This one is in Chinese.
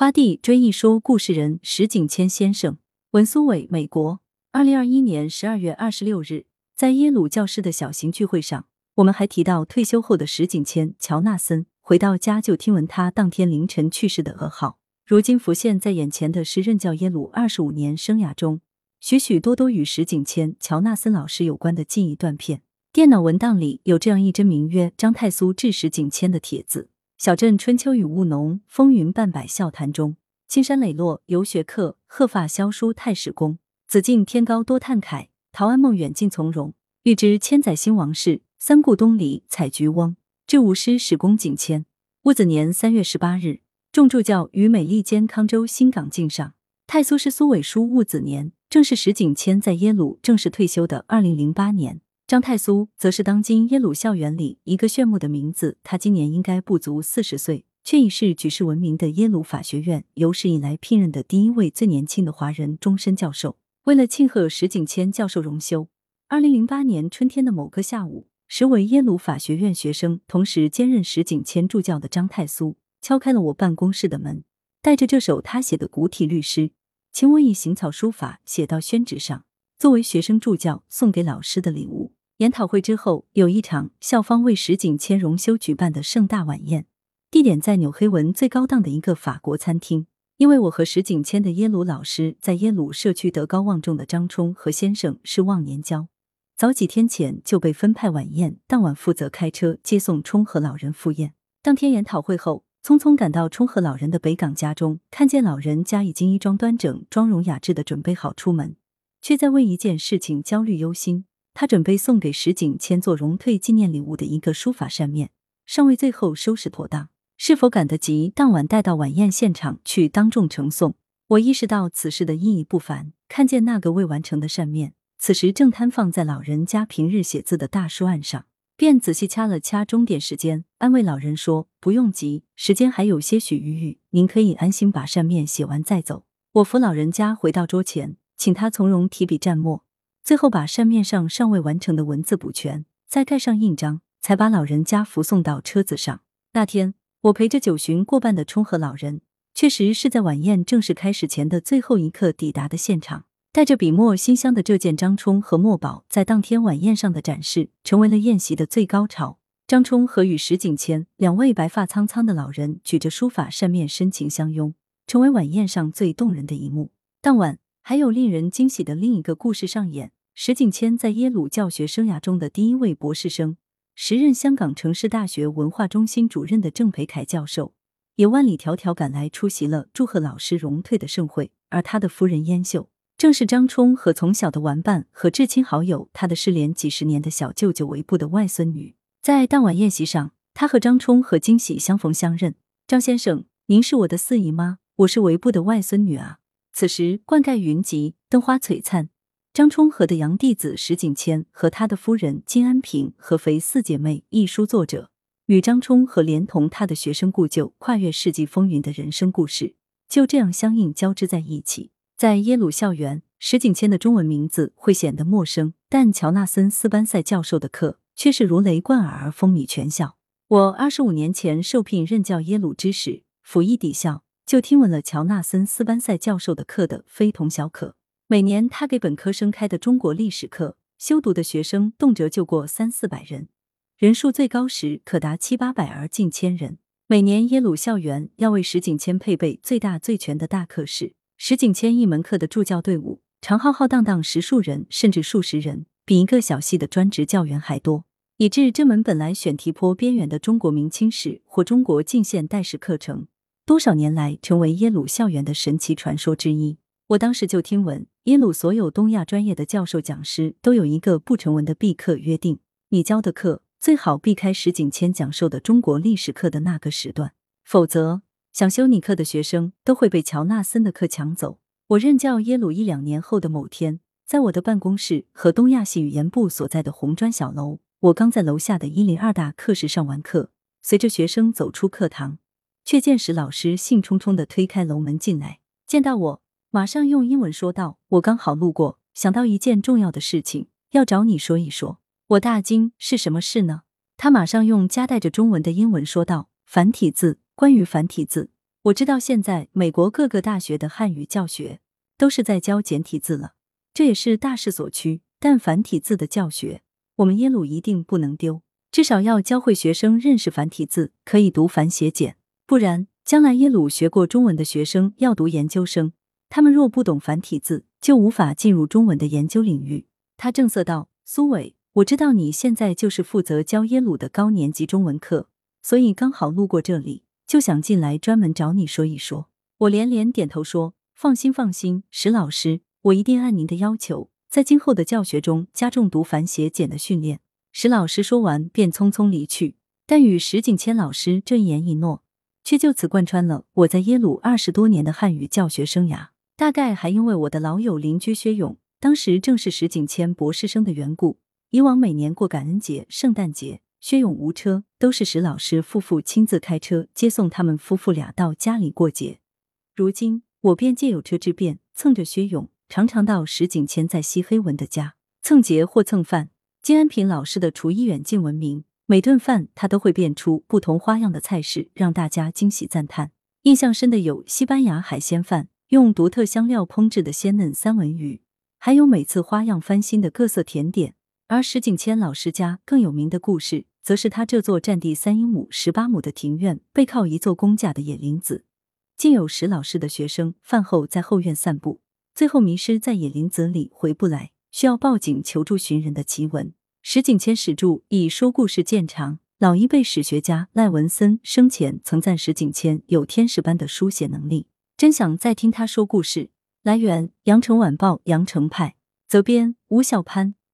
花地追忆说故事人石景谦先生，文苏伟，美国，二零二一年十二月二十六日，在耶鲁教师的小型聚会上，我们还提到退休后的石景谦乔纳森。回到家就听闻他当天凌晨去世的噩耗。如今浮现在眼前的是任教耶鲁二十五年生涯中许许多多与石景谦乔纳森老师有关的记忆断片。电脑文档里有这样一针名曰“张太苏致石景谦”的帖子。小镇春秋与务农，风云半百笑谈中。青山磊落游学客，鹤发萧疏太史公。紫禁天高多叹慨，陶庵梦远近从容。欲知千载兴亡事，三顾东篱采菊翁。致吾师史公景谦。戊子年三月十八日，众助教于美利坚康州新港敬上。太苏师苏伟书戊子年，正是石景谦在耶鲁正式退休的二零零八年。张太苏则是当今耶鲁校园里一个炫目的名字。他今年应该不足四十岁，却已是举世闻名的耶鲁法学院有史以来聘任的第一位最年轻的华人终身教授。为了庆贺石景谦教授荣休，二零零八年春天的某个下午，时为耶鲁法学院学生，同时兼任石景谦助教的张太苏敲开了我办公室的门，带着这首他写的古体律诗，请我以行草书法写到宣纸上，作为学生助教送给老师的礼物。研讨会之后，有一场校方为石景谦荣休举办的盛大晚宴，地点在纽黑文最高档的一个法国餐厅。因为我和石景谦的耶鲁老师在耶鲁社区德高望重的张冲和先生是忘年交，早几天前就被分派晚宴，当晚负责开车接送冲和老人赴宴。当天研讨会后，匆匆赶到冲和老人的北港家中，看见老人家已经衣装端整、妆容雅致的准备好出门，却在为一件事情焦虑忧心。他准备送给石景谦做荣退纪念礼物的一个书法扇面，尚未最后收拾妥当，是否赶得及当晚带到晚宴现场去当众呈送？我意识到此事的意义不凡，看见那个未完成的扇面，此时正摊放在老人家平日写字的大书案上，便仔细掐了掐钟点时间，安慰老人说：“不用急，时间还有些许余裕，您可以安心把扇面写完再走。”我扶老人家回到桌前，请他从容提笔蘸墨。最后把扇面上尚未完成的文字补全，再盖上印章，才把老人家扶送到车子上。那天，我陪着九旬过半的冲和老人，确实是在晚宴正式开始前的最后一刻抵达的现场。带着笔墨馨香的这件张冲和墨宝在当天晚宴上的展示，成为了宴席的最高潮。张冲和与石景谦两位白发苍苍的老人举着书法扇面深情相拥，成为晚宴上最动人的一幕。当晚。还有令人惊喜的另一个故事上演：石景谦在耶鲁教学生涯中的第一位博士生，时任香港城市大学文化中心主任的郑培凯教授，也万里迢迢赶来出席了祝贺老师荣退的盛会。而他的夫人燕秀，正是张冲和从小的玩伴和至亲好友，他的失联几十年的小舅舅维布的外孙女。在当晚宴席上，他和张冲和惊喜相逢相认。张先生，您是我的四姨妈，我是维布的外孙女啊。此时，冠盖云集，灯花璀璨。张冲和的洋弟子石景谦和他的夫人金安平合肥四姐妹一书作者，与张冲和连同他的学生故旧跨越世纪风云的人生故事，就这样相应交织在一起。在耶鲁校园，石景谦的中文名字会显得陌生，但乔纳森斯班塞教授的课却是如雷贯耳而风靡全校。我二十五年前受聘任教耶鲁之时，辅翼抵校。就听闻了乔纳森斯班塞教授的课的非同小可。每年他给本科生开的中国历史课，修读的学生动辄就过三四百人，人数最高时可达七八百而近千人。每年耶鲁校园要为石景谦配备最大最全的大课室，石景谦一门课的助教队伍常浩浩荡荡十数人甚至数十人，比一个小系的专职教员还多，以致这门本来选题颇边缘的中国明清史或中国近现代史课程。多少年来，成为耶鲁校园的神奇传说之一。我当时就听闻，耶鲁所有东亚专业的教授讲师都有一个不成文的必课约定：你教的课最好避开石景谦讲授的中国历史课的那个时段，否则想修你课的学生都会被乔纳森的课抢走。我任教耶鲁一两年后的某天，在我的办公室和东亚系语言部所在的红砖小楼，我刚在楼下的一零二大课室上完课，随着学生走出课堂。却见史老师兴冲冲的推开楼门进来，见到我，马上用英文说道：“我刚好路过，想到一件重要的事情要找你说一说。”我大惊：“是什么事呢？”他马上用夹带着中文的英文说道：“繁体字，关于繁体字。”我知道现在美国各个大学的汉语教学都是在教简体字了，这也是大势所趋。但繁体字的教学，我们耶鲁一定不能丢，至少要教会学生认识繁体字，可以读繁写简。不然，将来耶鲁学过中文的学生要读研究生，他们若不懂繁体字，就无法进入中文的研究领域。他正色道：“苏伟，我知道你现在就是负责教耶鲁的高年级中文课，所以刚好路过这里。”就想进来专门找你说一说，我连连点头说：“放心，放心，石老师，我一定按您的要求，在今后的教学中加重读繁写简的训练。”石老师说完便匆匆离去，但与石景谦老师这一言一诺，却就此贯穿了我在耶鲁二十多年的汉语教学生涯。大概还因为我的老友邻居薛勇，当时正是石景谦博士生的缘故，以往每年过感恩节、圣诞节。薛勇无车，都是石老师夫妇亲自开车接送他们夫妇俩到家里过节。如今我便借有车之便，蹭着薛勇，常常到石景谦在西黑文的家蹭节或蹭饭。金安平老师的厨艺远近闻名，每顿饭他都会变出不同花样的菜式，让大家惊喜赞叹。印象深的有西班牙海鲜饭，用独特香料烹制的鲜嫩三文鱼，还有每次花样翻新的各色甜点。而石景谦老师家更有名的故事。则是他这座占地三英亩、十八亩的庭院，背靠一座公家的野林子，竟有石老师的学生饭后在后院散步，最后迷失在野林子里回不来，需要报警求助寻人的奇闻。石景谦史著以说故事见长，老一辈史学家赖文森生前曾赞石景谦有天使般的书写能力，真想再听他说故事。来源：羊城晚报羊城派，责编：吴小潘。